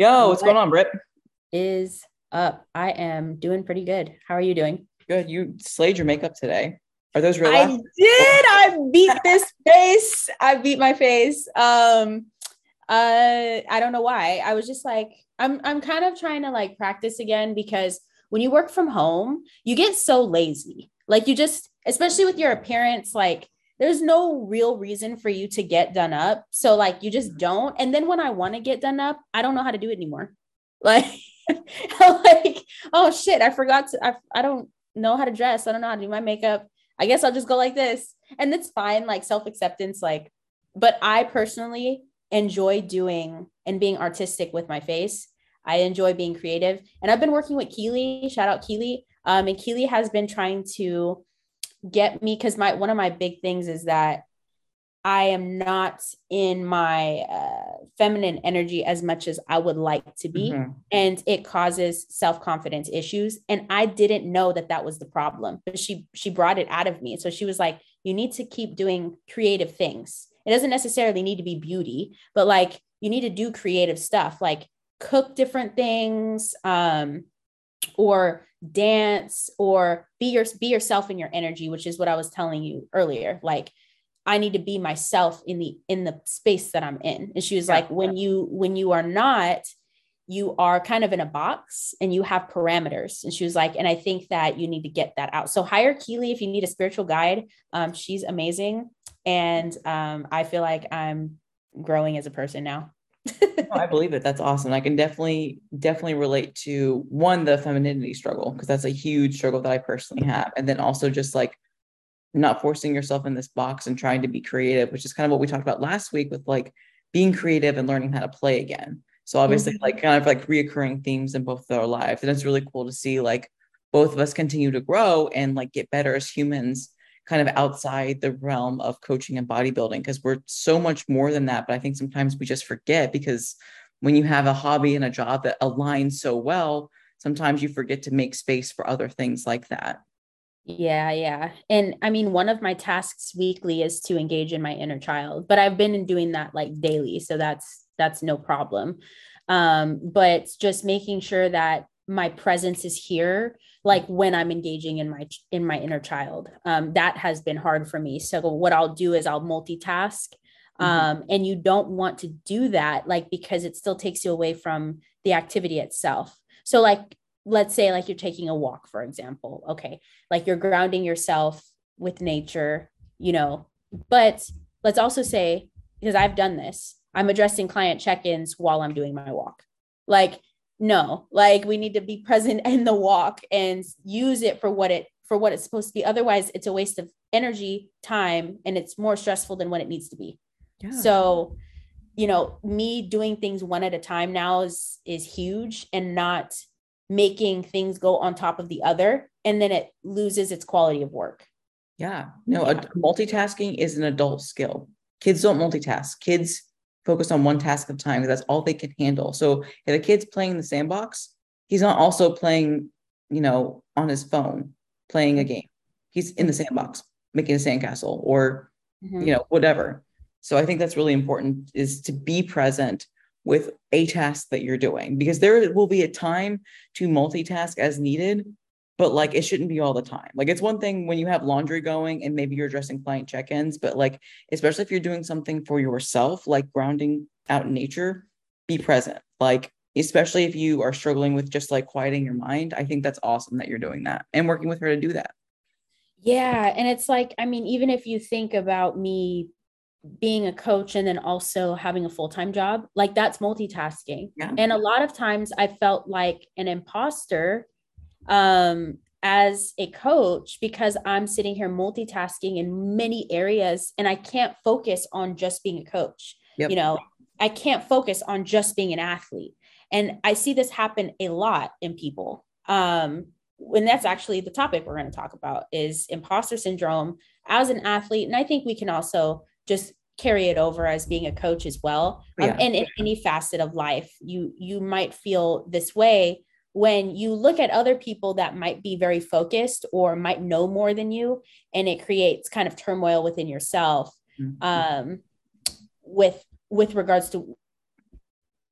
Yo, what's going on, Britt? Is up. I am doing pretty good. How are you doing? Good. You slayed your makeup today. Are those real? I did. I beat this face. I beat my face. Um, uh, I don't know why. I was just like, I'm I'm kind of trying to like practice again because when you work from home, you get so lazy. Like you just, especially with your appearance, like there's no real reason for you to get done up. So like you just don't. And then when I want to get done up, I don't know how to do it anymore. Like, like, oh shit, I forgot to, I, I don't know how to dress. I don't know how to do my makeup. I guess I'll just go like this. And it's fine, like self-acceptance, like, but I personally enjoy doing and being artistic with my face. I enjoy being creative. And I've been working with Keely, shout out Keely. Um, and Keely has been trying to get me because my one of my big things is that I am not in my uh, feminine energy as much as I would like to be. Mm-hmm. And it causes self confidence issues. And I didn't know that that was the problem, but she, she brought it out of me. So she was like, you need to keep doing creative things. It doesn't necessarily need to be beauty, but like you need to do creative stuff, like cook different things, um, or dance or be your be yourself in your energy which is what i was telling you earlier. Like i need to be myself in the in the space that i'm in. And she was yeah, like when you when you are not you are kind of in a box and you have parameters. And she was like and i think that you need to get that out. So hire keely if you need a spiritual guide. Um, she's amazing. And um, i feel like i'm growing as a person now I believe it. That's awesome. I can definitely, definitely relate to one, the femininity struggle, because that's a huge struggle that I personally have. And then also just like not forcing yourself in this box and trying to be creative, which is kind of what we talked about last week with like being creative and learning how to play again. So obviously, mm-hmm. like kind of like reoccurring themes in both of our lives. And it's really cool to see like both of us continue to grow and like get better as humans kind of outside the realm of coaching and bodybuilding because we're so much more than that. But I think sometimes we just forget because when you have a hobby and a job that aligns so well, sometimes you forget to make space for other things like that. Yeah, yeah. And I mean, one of my tasks weekly is to engage in my inner child, but I've been doing that like daily. So that's that's no problem. Um, but just making sure that my presence is here like when i'm engaging in my in my inner child. Um, that has been hard for me. So what i'll do is i'll multitask. Mm-hmm. um, and you don't want to do that like because it still takes you away from the activity itself. So like let's say like you're taking a walk for example. Okay like you're grounding yourself with nature you know. But let's also say because i've done this i'm addressing client check-ins while i'm doing my walk. Like no like we need to be present in the walk and use it for what it for what it's supposed to be. Otherwise it's a waste of energy time and it's more stressful than what it needs to be. Yeah. so you know me doing things one at a time now is is huge and not making things go on top of the other and then it loses its quality of work. Yeah. No yeah. multitasking is an adult skill. Kids don't multitask. Kids focus on one task at a time because that's all they can handle. So if a kid's playing in the sandbox, he's not also playing, you know, on his phone, playing a game. He's in the sandbox, making a sandcastle or, mm-hmm. you know, whatever. So I think that's really important is to be present with a task that you're doing because there will be a time to multitask as needed but like it shouldn't be all the time. Like it's one thing when you have laundry going and maybe you're addressing client check-ins, but like especially if you're doing something for yourself, like grounding out in nature, be present. Like especially if you are struggling with just like quieting your mind, I think that's awesome that you're doing that and working with her to do that. Yeah, and it's like I mean even if you think about me being a coach and then also having a full-time job, like that's multitasking. Yeah. And a lot of times I felt like an imposter um, as a coach because I'm sitting here multitasking in many areas and I can't focus on just being a coach. Yep. You know, I can't focus on just being an athlete. And I see this happen a lot in people. Um, and that's actually the topic we're going to talk about is imposter syndrome as an athlete. And I think we can also just carry it over as being a coach as well. Um, yeah. and in any facet of life, you you might feel this way when you look at other people that might be very focused or might know more than you and it creates kind of turmoil within yourself mm-hmm. um, with with regards to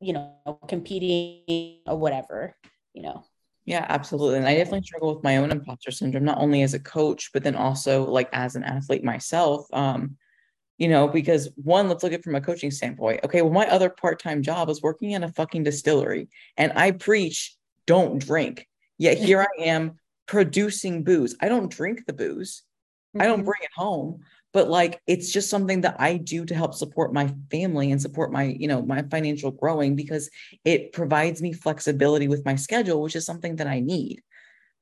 you know, competing or whatever, you know. Yeah, absolutely. And I definitely struggle with my own imposter syndrome, not only as a coach, but then also like as an athlete myself. Um, you know, because one, let's look at it from a coaching standpoint. Okay, well, my other part-time job is working in a fucking distillery and I preach don't drink. Yet here I am producing booze. I don't drink the booze. Mm-hmm. I don't mm-hmm. bring it home, but like it's just something that I do to help support my family and support my, you know, my financial growing because it provides me flexibility with my schedule, which is something that I need.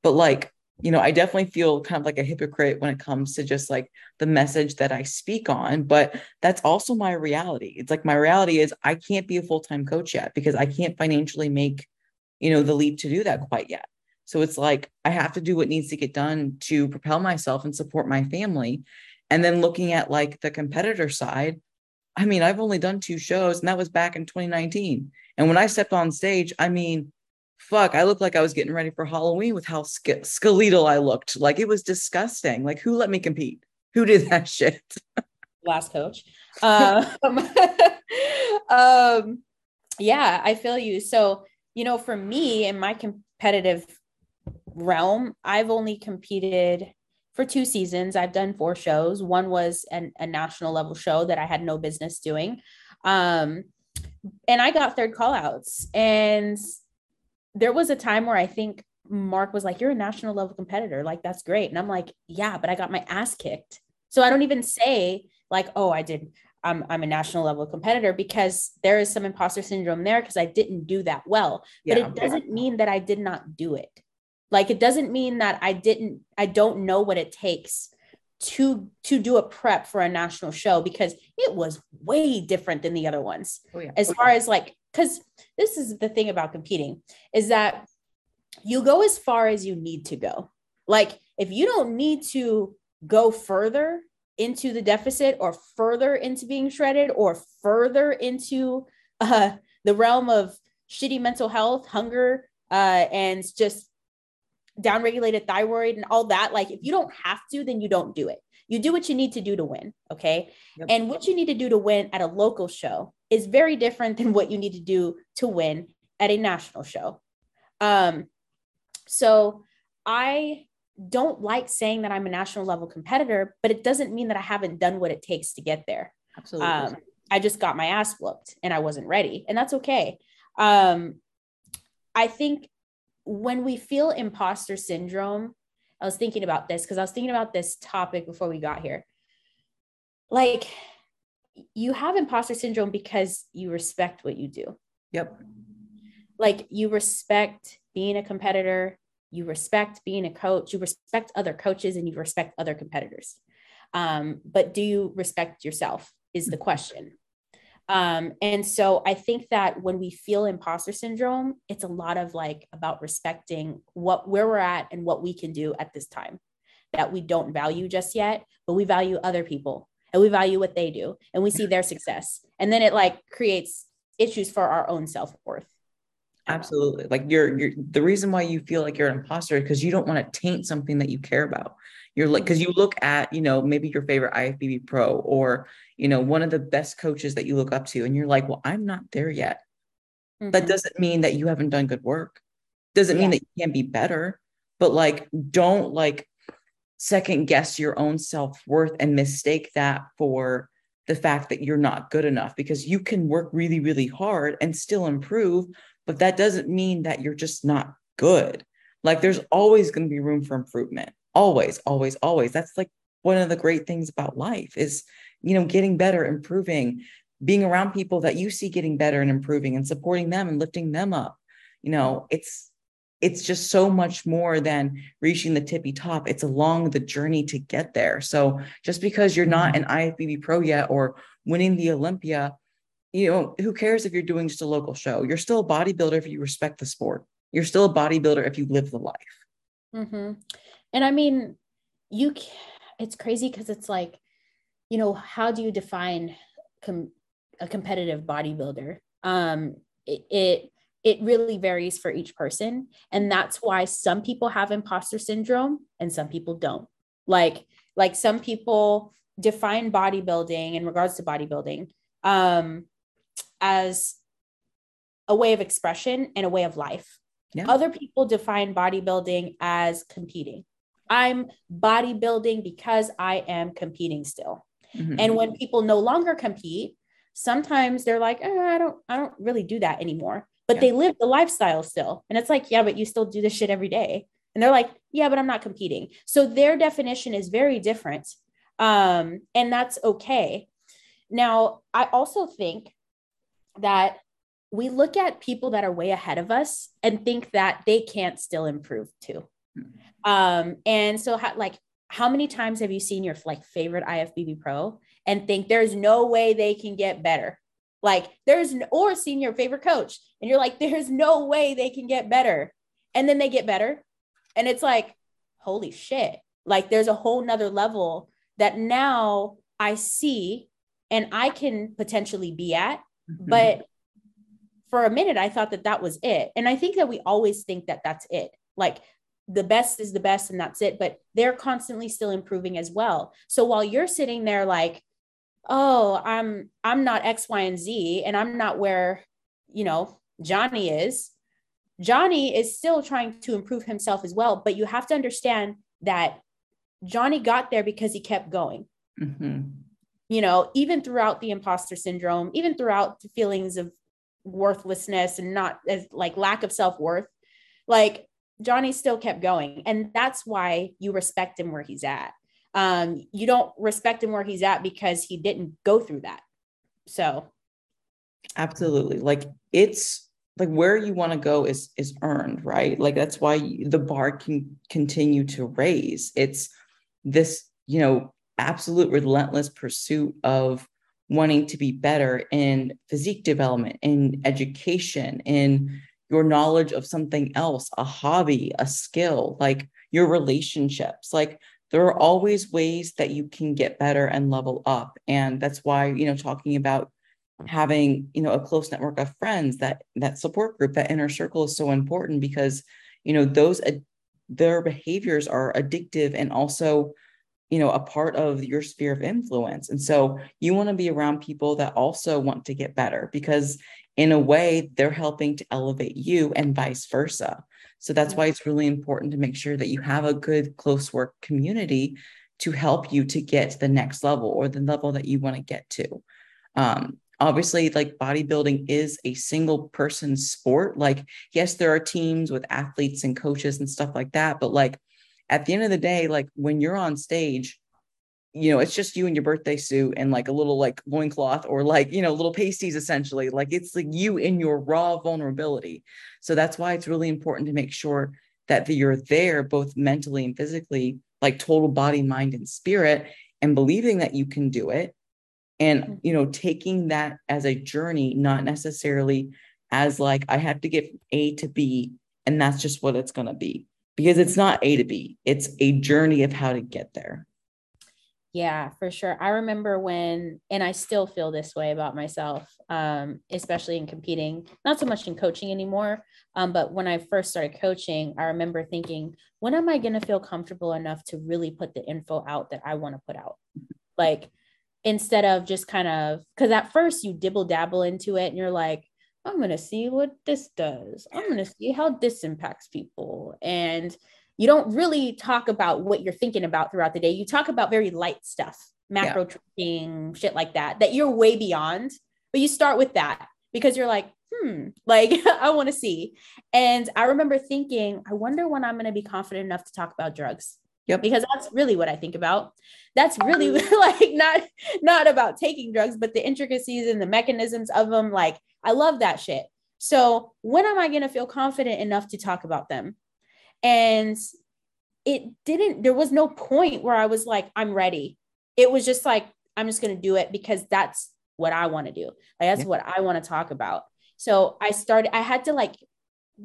But like, you know, I definitely feel kind of like a hypocrite when it comes to just like the message that I speak on, but that's also my reality. It's like my reality is I can't be a full-time coach yet because I can't financially make, you know, the leap to do that quite yet. So it's like I have to do what needs to get done to propel myself and support my family. And then looking at like the competitor side, I mean, I've only done two shows and that was back in 2019. And when I stepped on stage, I mean, fuck, I looked like I was getting ready for Halloween with how ske- skeletal I looked. Like it was disgusting. Like who let me compete? Who did that shit? Last coach. Um, um, yeah, I feel you. So, you know, for me in my competitive realm, I've only competed for two seasons. I've done four shows. One was an, a national level show that I had no business doing. Um, and I got third callouts. And there was a time where I think Mark was like, You're a national level competitor. Like, that's great. And I'm like, Yeah, but I got my ass kicked. So I don't even say, like, Oh, I did. I'm, I'm a national level competitor because there is some imposter syndrome there because I didn't do that well. Yeah, but it doesn't mean that I did not do it. Like it doesn't mean that I didn't, I don't know what it takes to to do a prep for a national show because it was way different than the other ones. Oh, yeah. As far as like, because this is the thing about competing is that you go as far as you need to go. Like if you don't need to go further into the deficit or further into being shredded or further into uh, the realm of shitty mental health, hunger, uh, and just downregulated thyroid and all that. Like, if you don't have to, then you don't do it. You do what you need to do to win. Okay. Yep. And what you need to do to win at a local show is very different than what you need to do to win at a national show. Um, so I don't like saying that I'm a national level competitor, but it doesn't mean that I haven't done what it takes to get there. Absolutely. Um, I just got my ass whooped and I wasn't ready, and that's okay. Um, I think when we feel imposter syndrome, I was thinking about this because I was thinking about this topic before we got here. Like, you have imposter syndrome because you respect what you do. Yep. Like, you respect being a competitor, you respect being a coach, you respect other coaches, and you respect other competitors. Um, but do you respect yourself? Is the question. Um, and so I think that when we feel imposter syndrome, it's a lot of like about respecting what where we're at and what we can do at this time that we don't value just yet, but we value other people and we value what they do and we see their success. And then it like creates issues for our own self-worth. Absolutely. Like you're you're the reason why you feel like you're an imposter because you don't want to taint something that you care about you're like because you look at you know maybe your favorite ifbb pro or you know one of the best coaches that you look up to and you're like well i'm not there yet mm-hmm. that doesn't mean that you haven't done good work doesn't yeah. mean that you can't be better but like don't like second guess your own self-worth and mistake that for the fact that you're not good enough because you can work really really hard and still improve but that doesn't mean that you're just not good. Like there's always going to be room for improvement. Always always always. That's like one of the great things about life is you know getting better improving being around people that you see getting better and improving and supporting them and lifting them up. You know it's it's just so much more than reaching the tippy top. It's along the journey to get there. So just because you're not mm-hmm. an ifbb pro yet or winning the olympia you know who cares if you're doing just a local show you're still a bodybuilder if you respect the sport you're still a bodybuilder if you live the life mm-hmm. And I mean, you, it's crazy because it's like, you know, how do you define com- a competitive bodybuilder? Um, it, it it really varies for each person, and that's why some people have imposter syndrome and some people don't. Like like some people define bodybuilding in regards to bodybuilding um, as a way of expression and a way of life. Yeah. Other people define bodybuilding as competing. I'm bodybuilding because I am competing still. Mm-hmm. And when people no longer compete, sometimes they're like, eh, I don't, I don't really do that anymore. But yeah. they live the lifestyle still. And it's like, yeah, but you still do this shit every day. And they're like, yeah, but I'm not competing. So their definition is very different. Um, and that's okay. Now, I also think that we look at people that are way ahead of us and think that they can't still improve too. Hmm. Um, and so, how, like, how many times have you seen your like favorite IFBB pro and think there's no way they can get better? Like, there's or seen your favorite coach and you're like, there's no way they can get better, and then they get better, and it's like, holy shit! Like, there's a whole nother level that now I see and I can potentially be at, mm-hmm. but for a minute i thought that that was it. And i think that we always think that that's it. Like the best is the best and that's it but they're constantly still improving as well. So while you're sitting there like oh i'm i'm not x y and z and i'm not where you know johnny is johnny is still trying to improve himself as well. But you have to understand that johnny got there because he kept going. Mm-hmm. You know even throughout the imposter syndrome even throughout the feelings of worthlessness and not as like lack of self-worth like johnny still kept going. And that's why you respect him where he's at. Um you don't respect him where he's at because he didn't go through that. So. Absolutely. Like it's like where you want to go is is earned right? Like that's why the bar can continue to raise. It's this you know absolute relentless pursuit of wanting to be better in physique development, in education, in your knowledge of something else, a hobby, a skill, like your relationships. Like there are always ways that you can get better and level up. And that's why, you know, talking about having, you know, a close network of friends, that that support group, that inner circle is so important because, you know, those uh, their behaviors are addictive and also you know a part of your sphere of influence. And so you want to be around people that also want to get better because in a way they're helping to elevate you and vice versa. So that's why it's really important to make sure that you have a good close work community to help you to get to the next level or the level that you want to get to. Um, obviously like bodybuilding is a single person sport. Like yes there are teams with athletes and coaches and stuff like that but like at the end of the day, like when you're on stage, you know, it's just you and your birthday suit and like a little like loincloth or like, you know, little pasties essentially. Like it's like you in your raw vulnerability. So that's why it's really important to make sure that you're there both mentally and physically, like total body, mind, and spirit, and believing that you can do it. And, mm-hmm. you know, taking that as a journey, not necessarily as like, I have to get A to B, and that's just what it's going to be because it's not A to B, it's a journey of how to get there. Yeah, for sure. I remember when, and I still feel this way about myself, um, especially in competing, not so much in coaching anymore. Um, but when I first started coaching, I remember thinking, when am I going to feel comfortable enough to really put the info out that I want to put out? Like, instead of just kind of, because at first you dibble dabble into it and you're like, I'm going to see what this does. I'm going to see how this impacts people. And you don't really talk about what you're thinking about throughout the day. You talk about very light stuff, macro yeah. tracking, shit like that, that you're way beyond. But you start with that because you're like, hmm, like I want to see. And I remember thinking, I wonder when I'm going to be confident enough to talk about drugs. Yep. Because that's really what I think about. That's really mm-hmm. like not not about taking drugs, but the intricacies and the mechanisms of them. Like I love that shit. So when am I going to feel confident enough to talk about them? And it didn't, there was no point where I was like, I'm ready. It was just like, I'm just going to do it because that's what I want to do. Like, that's yeah. what I want to talk about. So I started, I had to like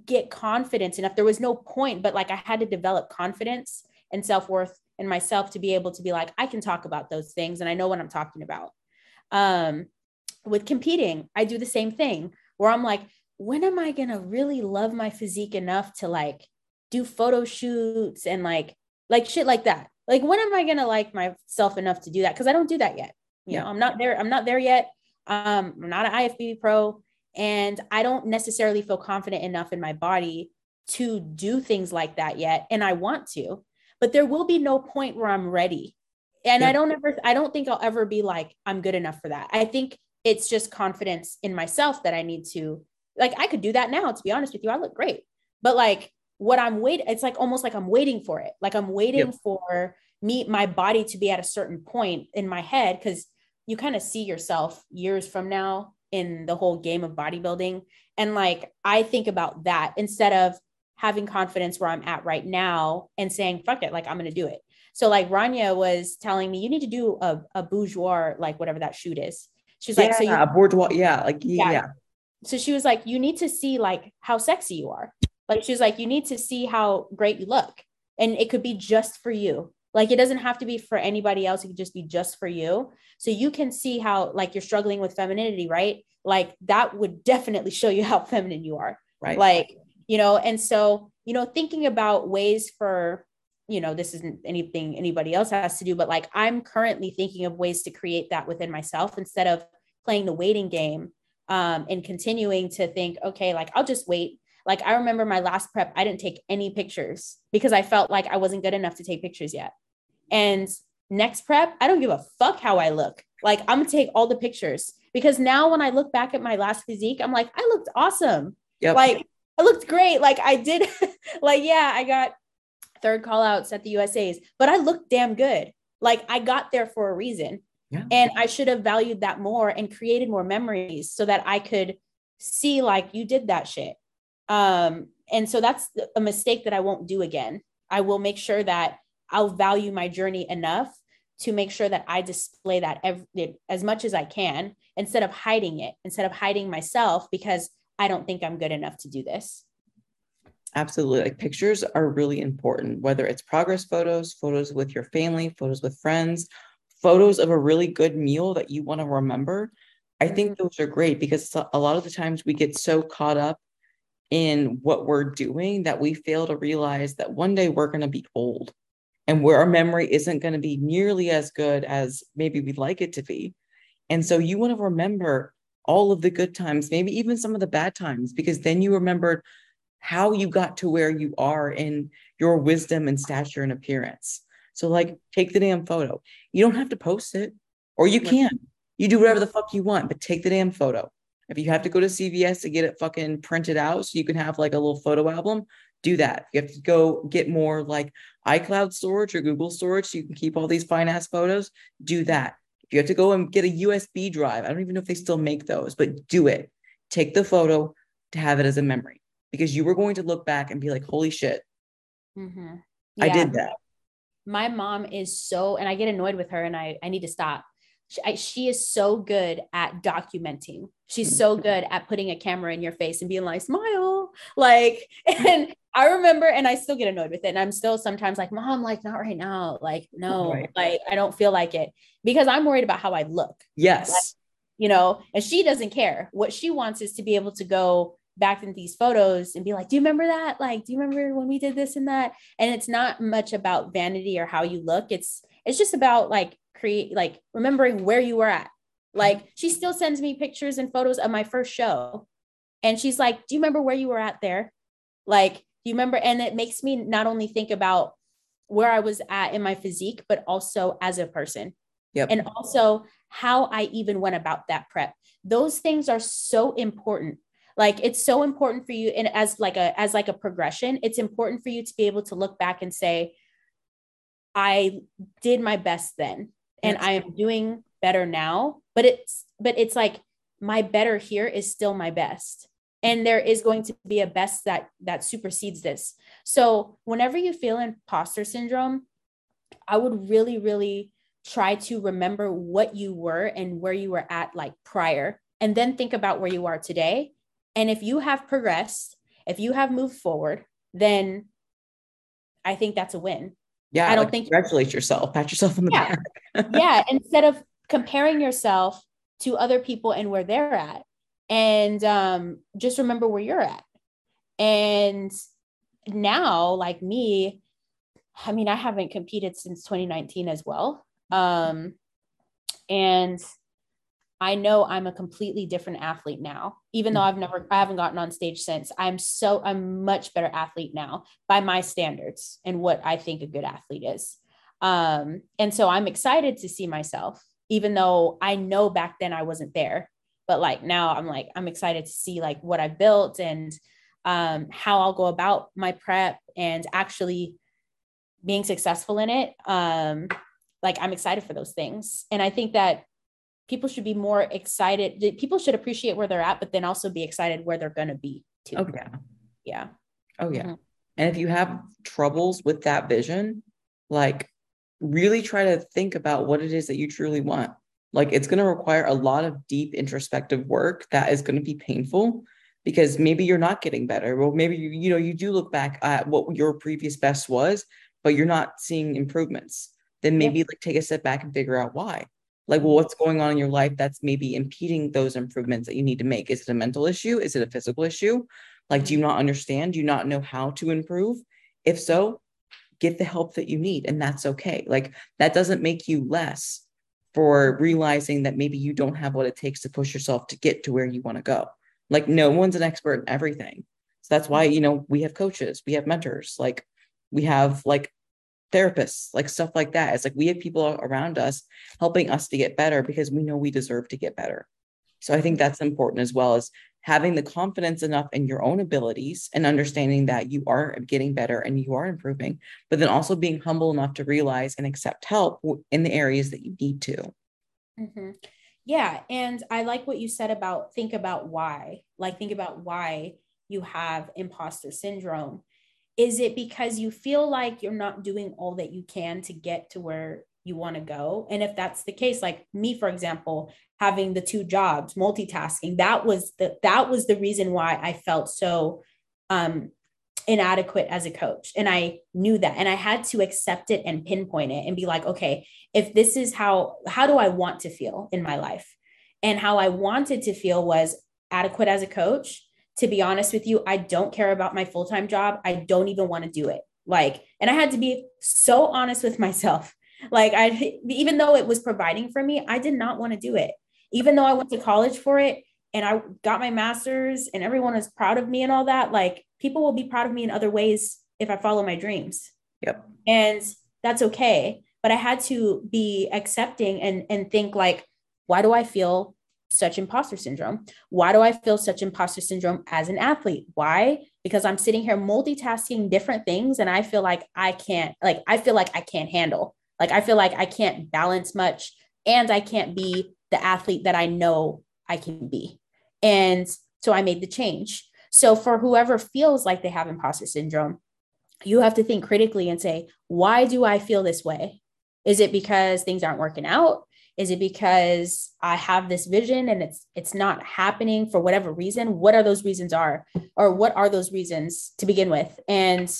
get confidence enough. There was no point, but like I had to develop confidence and self worth in myself to be able to be like, I can talk about those things and I know what I'm talking about. Um, with competing, I do the same thing where I'm like, when am I going to really love my physique enough to like do photo shoots and like, like shit like that? Like, when am I going to like myself enough to do that? Cause I don't do that yet. You yeah. know, I'm not there. I'm not there yet. Um, I'm not an IFBB pro and I don't necessarily feel confident enough in my body to do things like that yet. And I want to, but there will be no point where I'm ready. And yeah. I don't ever, I don't think I'll ever be like, I'm good enough for that. I think it's just confidence in myself that I need to, like, I could do that now, to be honest with you. I look great. But like, what I'm waiting, it's like almost like I'm waiting for it. Like I'm waiting for me, my body to be at a certain point in my head. Cause you kind of see yourself years from now in the whole game of bodybuilding. And like, I think about that instead of having confidence where I'm at right now and saying, fuck it, like I'm going to do it. So like Rania was telling me, you need to do a, a boudoir, like whatever that shoot is. She's yeah, like, so you, a boudoir. Yeah. Like, yeah. yeah. So she was like, you need to see like how sexy you are. Like, she was like, you need to see how great you look. And it could be just for you. Like, it doesn't have to be for anybody else. It could just be just for you. So you can see how like you're struggling with femininity, right? Like that would definitely show you how feminine you are. Right. Like, you know, and so, you know, thinking about ways for, you know, this isn't anything anybody else has to do, but like I'm currently thinking of ways to create that within myself instead of playing the waiting game um, and continuing to think, okay, like I'll just wait. Like I remember my last prep, I didn't take any pictures because I felt like I wasn't good enough to take pictures yet. And next prep, I don't give a fuck how I look. Like I'm gonna take all the pictures because now when I look back at my last physique, I'm like, I looked awesome. Yep. Like I looked great. Like I did, like, yeah, I got third call outs at the USA's, but I looked damn good. Like I got there for a reason. Yeah. And I should have valued that more and created more memories so that I could see like you did that shit. Um, and so that's a mistake that I won't do again. I will make sure that I'll value my journey enough to make sure that I display that every, as much as I can instead of hiding it, instead of hiding myself because I don't think I'm good enough to do this. Absolutely. Like pictures are really important, whether it's progress photos, photos with your family, photos with friends, photos of a really good meal that you want to remember. I think mm-hmm. those are great because a lot of the times we get so caught up in what we're doing that we fail to realize that one day we're going to be old and where our memory isn't going to be nearly as good as maybe we'd like it to be. And so you want to remember all of the good times, maybe even some of the bad times, because then you remembered how you got to where you are in your wisdom and stature and appearance. So, like, take the damn photo. You don't have to post it, or you can. You do whatever the fuck you want, but take the damn photo. If you have to go to CVS to get it fucking printed out so you can have like a little photo album, do that. You have to go get more like iCloud storage or Google storage so you can keep all these fine ass photos. Do that. You have to go and get a USB drive, I don't even know if they still make those, but do it. Take the photo to have it as a memory because you were going to look back and be like, holy shit, mm-hmm. yeah. I did that. My mom is so, and I get annoyed with her and I, I need to stop she, I, she is so good at documenting. She's so mm-hmm. good at putting a camera in your face and being like, smile. Like, and I remember, and I still get annoyed with it. And I'm still sometimes like, mom, like, not right now. Like, no, right. like, I don't feel like it because I'm worried about how I look. Yes. Like, you know, and she doesn't care. What she wants is to be able to go back in these photos and be like, do you remember that? Like, do you remember when we did this and that? And it's not much about vanity or how you look. It's, it's just about like create like remembering where you were at. Like she still sends me pictures and photos of my first show. And she's like, Do you remember where you were at there? Like, do you remember? And it makes me not only think about where I was at in my physique, but also as a person. Yep. And also how I even went about that prep. Those things are so important. Like it's so important for you and as like a as like a progression, it's important for you to be able to look back and say, I did my best then and I am doing better now. But it's but it's like my better here is still my best. And there is going to be a best that that supersedes this. So whenever you feel imposter syndrome, I would really, really try to remember what you were and where you were at like prior, and then think about where you are today. And if you have progressed, if you have moved forward, then I think that's a win. Yeah. I don't like think congratulate yourself, pat yourself on the yeah. back. yeah. Instead of comparing yourself to other people and where they're at. And um, just remember where you're at. And now, like me, I mean, I haven't competed since 2019 as well. Um, and I know I'm a completely different athlete now, even though I've never, I haven't gotten on stage since. I'm so, I'm much better athlete now by my standards and what I think a good athlete is. Um, and so I'm excited to see myself, even though I know back then I wasn't there. But like now I'm like, I'm excited to see like what I built and um, how I'll go about my prep and actually being successful in it. Um, like I'm excited for those things. And I think that people should be more excited. People should appreciate where they're at, but then also be excited where they're going to be too. Oh, yeah. Yeah. Oh, yeah. Mm-hmm. And if you have troubles with that vision, like really try to think about what it is that you truly want. Like it's going to require a lot of deep introspective work that is going to be painful because maybe you're not getting better. Well, maybe you, you know, you do look back at what your previous best was, but you're not seeing improvements. Then maybe yeah. like take a step back and figure out why. Like, well, what's going on in your life that's maybe impeding those improvements that you need to make? Is it a mental issue? Is it a physical issue? Like, do you not understand? Do you not know how to improve? If so, get the help that you need and that's okay like that doesn't make you less for realizing that maybe you don't have what it takes to push yourself to get to where you want to go. Like no one's an expert in everything. So that's why you know we have coaches we have mentors like we have like therapists like stuff like that. It's like we have people around us helping us to get better because we know we deserve to get better. So i think that's important as well as having the confidence enough in your own abilities and understanding that you are getting better and you are improving, but then also being humble enough to realize and accept help in the areas that you need to. Mm-hmm. Yeah. And I like what you said about think about why, like, think about why you have imposter syndrome. Is it because you feel like you're not doing all that you can to get to where you want to go. And if that's the case like me for example having the two jobs multitasking that was the that was the reason why i felt so um inadequate as a coach. And i knew that and i had to accept it and pinpoint it and be like okay if this is how how do i want to feel in my life? And how i wanted to feel was adequate as a coach. To be honest with you i don't care about my full-time job. I don't even want to do it. Like and i had to be so honest with myself like I even though it was providing for me, I did not want to do it. Even though I went to college for it and I got my master's and everyone is proud of me and all that, like people will be proud of me in other ways if I follow my dreams. Yep. And that's okay. But I had to be accepting and and think like, why do I feel such imposter syndrome? Why do I feel such imposter syndrome as an athlete? Why? Because I'm sitting here multitasking different things and I feel like I can't, like, I feel like I can't handle. Like I feel like I can't balance much and I can't be the athlete that I know I can be. And so I made the change. So for whoever feels like they have imposter syndrome, you have to think critically and say, why do I feel this way? Is it because things aren't working out? Is it because I have this vision and it's it's not happening for whatever reason? What are those reasons are or what are those reasons to begin with? And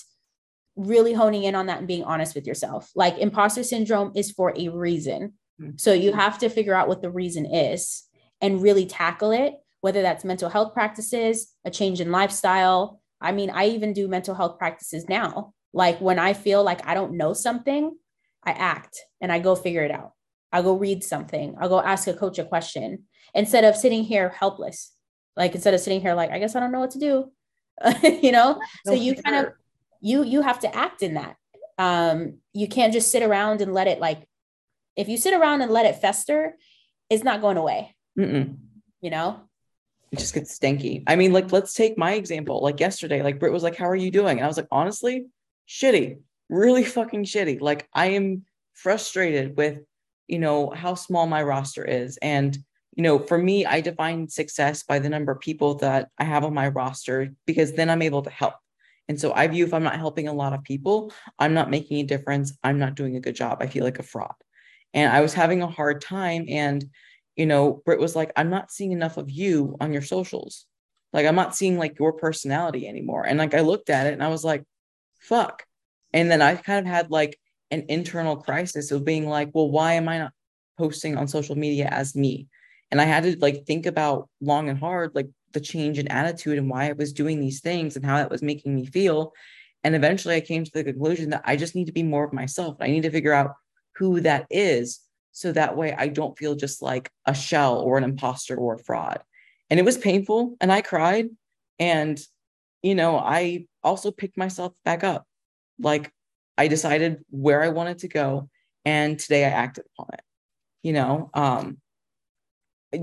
really honing in on that and being honest with yourself. Like imposter syndrome is for a reason. Mm-hmm. So you have to figure out what the reason is and really tackle it, whether that's mental health practices, a change in lifestyle. I mean, I even do mental health practices now. Like when I feel like I don't know something, I act and I go figure it out. I'll go read something. I'll go ask a coach a question instead of sitting here helpless. Like instead of sitting here like, I guess I don't know what to do. you know? No, so you sure. kind of you you have to act in that. Um you can't just sit around and let it like if you sit around and let it fester it's not going away. Mm-mm. you know? It just gets stinky. I mean like let's take my example. Like yesterday like Britt was like how are you doing? And i was like honestly shitty. Really fucking shitty. Like i am frustrated with you know how small my roster is. And you know for me i define success by the number of people that i have on my roster because then i'm able to help and so I view if I'm not helping a lot of people, I'm not making a difference. I'm not doing a good job. I feel like a fraud. And I was having a hard time. And, you know, Britt was like, I'm not seeing enough of you on your socials. Like, I'm not seeing like your personality anymore. And like, I looked at it and I was like, fuck. And then I kind of had like an internal crisis of being like, well, why am I not posting on social media as me? And I had to like think about long and hard, like, the change in attitude and why I was doing these things and how that was making me feel. And eventually I came to the conclusion that I just need to be more of myself. I need to figure out who that is so that way I don't feel just like a shell or an imposter or a fraud. And it was painful and I cried. And, you know, I also picked myself back up. Like I decided where I wanted to go. And today I acted upon it. You know, um,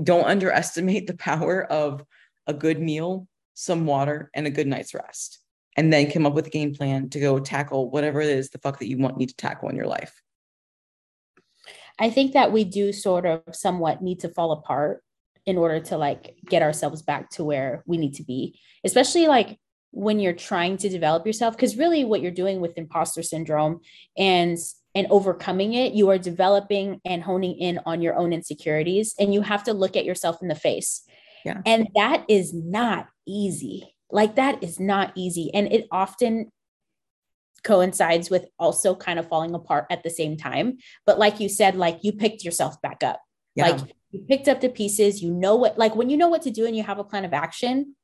don't underestimate the power of a good meal, some water, and a good night's rest. And then come up with a game plan to go tackle whatever it is the fuck that you want need to tackle in your life. I think that we do sort of somewhat need to fall apart in order to like get ourselves back to where we need to be, especially like when you're trying to develop yourself because really what you're doing with imposter syndrome and and overcoming it you are developing and honing in on your own insecurities and you have to look at yourself in the face yeah. And that is not easy. Like that is not easy. And it often coincides with also kind of falling apart at the same time. But like you said like you picked yourself back up. Yeah. like you picked up the pieces. You know what like when you know what to do and you have a plan of action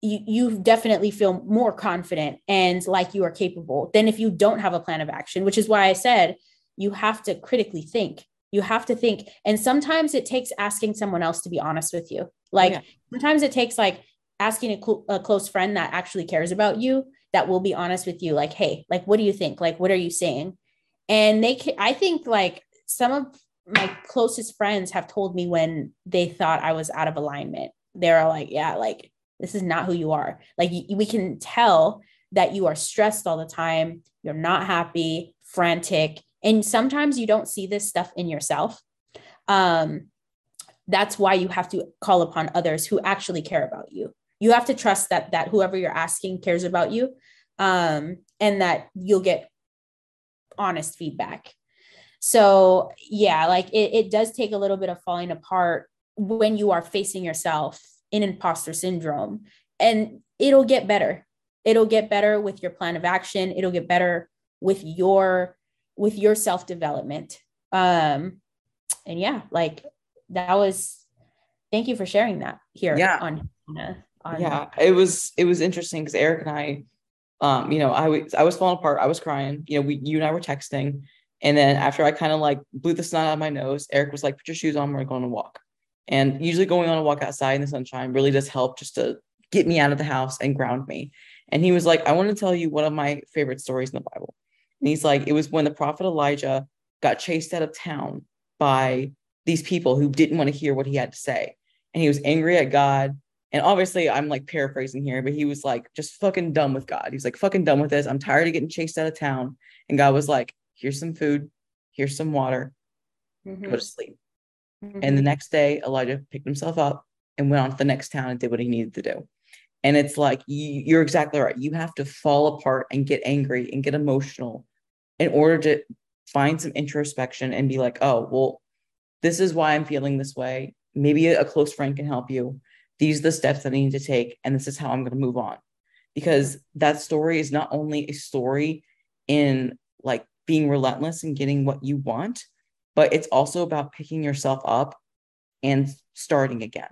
you you definitely feel more confident and like you are capable than if you don't have a plan of action which is why i said you have to critically think you have to think and sometimes it takes asking someone else to be honest with you. Like yeah. sometimes it takes like asking a, cl- a close friend that actually cares about you that will be honest with you like hey like what do you think? Like what are you saying? And they can i think like some of my closest friends have told me when they thought i was out of alignment. They're like yeah like this is not who you are. Like we can tell that you are stressed all the time. You're not happy frantic and sometimes you don't see this stuff in yourself. Um that's why you have to call upon others who actually care about you. You have to trust that that whoever you're asking cares about you um, and that you'll get honest feedback. So yeah like it, it does take a little bit of falling apart when you are facing yourself in imposter syndrome and it'll get better. It'll get better with your plan of action. It'll get better with your with your self development um and yeah like that was thank you for sharing that here yeah. on on yeah it was it was interesting because eric and i um you know i was i was falling apart i was crying you know we you and i were texting. And then after i kind of like blew the snot out of my nose eric was like put your shoes on we're going to walk. And usually going on a walk outside in the sunshine really does help just to get me out of the house and ground me. And he was like i want to tell you one of my favorite stories in the bible and he's like it was when the prophet elijah got chased out of town by these people who didn't want to hear what he had to say and he was angry at god and obviously, I'm like paraphrasing here, but he was like just fucking done with God. He was like fucking done with this. I'm tired of getting chased out of town. And God was like, here's some food, here's some water, mm-hmm. go to sleep. Mm-hmm. And the next day, Elijah picked himself up and went on to the next town and did what he needed to do. And it's like, you, you're exactly right. You have to fall apart and get angry and get emotional in order to find some introspection and be like, oh, well, this is why I'm feeling this way. Maybe a close friend can help you these are the steps that I need to take, and this is how I'm going to move on. Because that story is not only a story in like being relentless and getting what you want, but it's also about picking yourself up and starting again.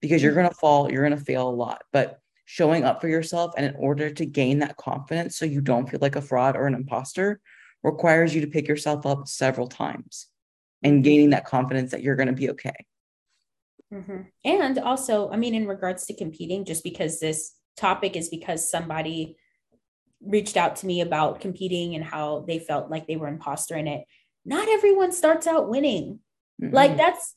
Because you're going to fall, you're going to fail a lot, but showing up for yourself and in order to gain that confidence so you don't feel like a fraud or an imposter requires you to pick yourself up several times and gaining that confidence that you're going to be okay. Mm-hmm. And also, I mean, in regards to competing, just because this topic is because somebody reached out to me about competing and how they felt like they were imposter in it. Not everyone starts out winning. Mm-hmm. Like that's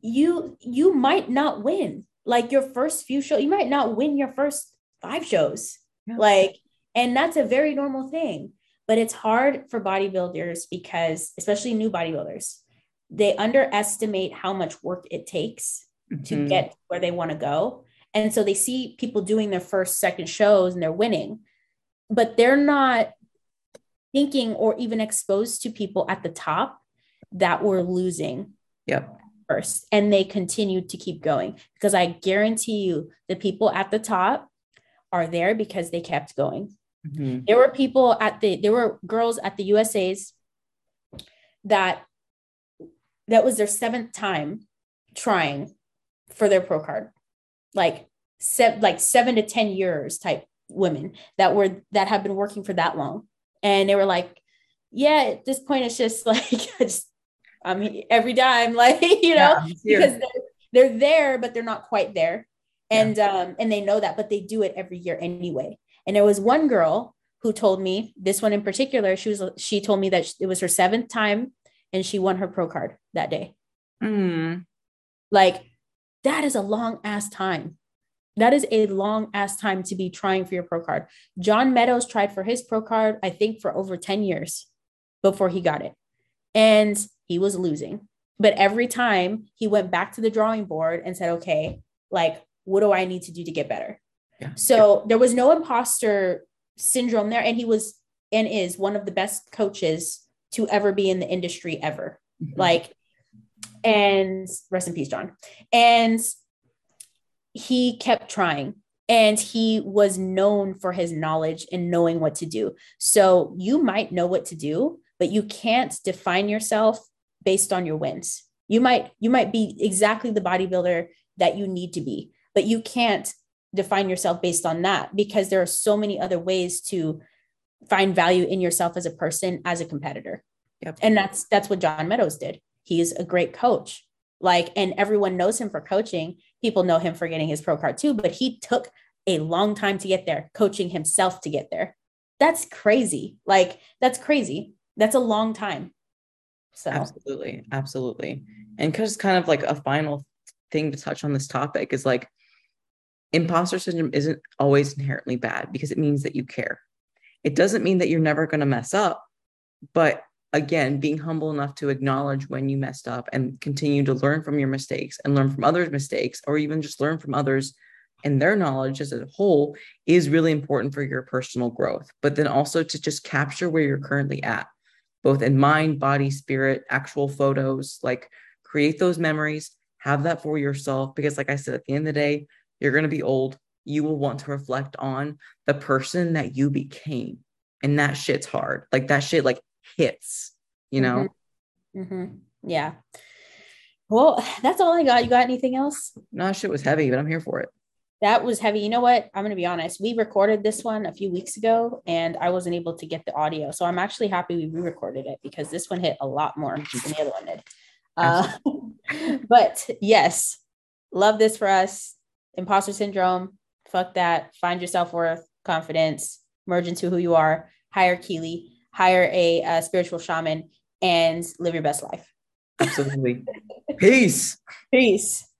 you you might not win. Like your first few shows, you might not win your first five shows. Yeah. Like and that's a very normal thing. But it's hard for bodybuilders because especially new bodybuilders, they underestimate how much work it takes mm-hmm. to get where they want to go. And so they see people doing their first, second shows and they're winning, but they're not thinking or even exposed to people at the top that were losing. Yep. First, and they continue to keep going because I guarantee you the people at the top are there because they kept going. Mm-hmm. There were people at the there were girls at the USA's that that was their seventh time trying for their pro card like se- like seven to ten years type women that were that have been working for that long and they were like yeah at this point it's just like just I mean, every time, like, you know, yeah, because they're, they're there, but they're not quite there. And, yeah. um, and they know that, but they do it every year anyway. And there was one girl who told me this one in particular, she was, she told me that it was her seventh time and she won her pro card that day. Mm. Like that is a long ass time. That is a long ass time to be trying for your pro card. John Meadows tried for his pro card, I think, for over 10 years before he got it. And he was losing. But every time he went back to the drawing board and said, okay, like, what do I need to do to get better? Yeah. So there was no imposter syndrome there. And he was and is one of the best coaches to ever be in the industry ever. Mm-hmm. Like, and rest in peace, John. And he kept trying and he was known for his knowledge and knowing what to do. So you might know what to do, but you can't define yourself based on your wins. You might you might be exactly the bodybuilder that you need to be, but you can't define yourself based on that because there are so many other ways to find value in yourself as a person as a competitor. Yep. And that's that's what John Meadows did. He's a great coach. Like and everyone knows him for coaching. People know him for getting his pro card too, but he took a long time to get there, coaching himself to get there. That's crazy. Like that's crazy. That's a long time. So absolutely, absolutely. And because kind of like a final thing to touch on this topic is like imposter syndrome isn't always inherently bad because it means that you care. It doesn't mean that you're never going to mess up, but again, being humble enough to acknowledge when you messed up and continue to learn from your mistakes and learn from others' mistakes, or even just learn from others and their knowledge as a whole is really important for your personal growth. But then also to just capture where you're currently at both in mind, body, spirit, actual photos, like create those memories, have that for yourself. Because, like I said, at the end of the day, you're going to be old. You will want to reflect on the person that you became. And that shit's hard. Like that shit, like hits, you know? Mm-hmm. Mm-hmm. Yeah. Well, that's all I got. You got anything else? No, shit was heavy, but I'm here for it that was heavy. You know what? I'm going to be honest. We recorded this one a few weeks ago and I wasn't able to get the audio. So I'm actually happy we re recorded it because this one hit a lot more than the other one did. Uh, but yes, love this for us. Imposter syndrome. Fuck that. Find your self worth, confidence, merge into who you are, hire Keely, hire a, a spiritual shaman, and live your best life. Absolutely. Peace. Peace.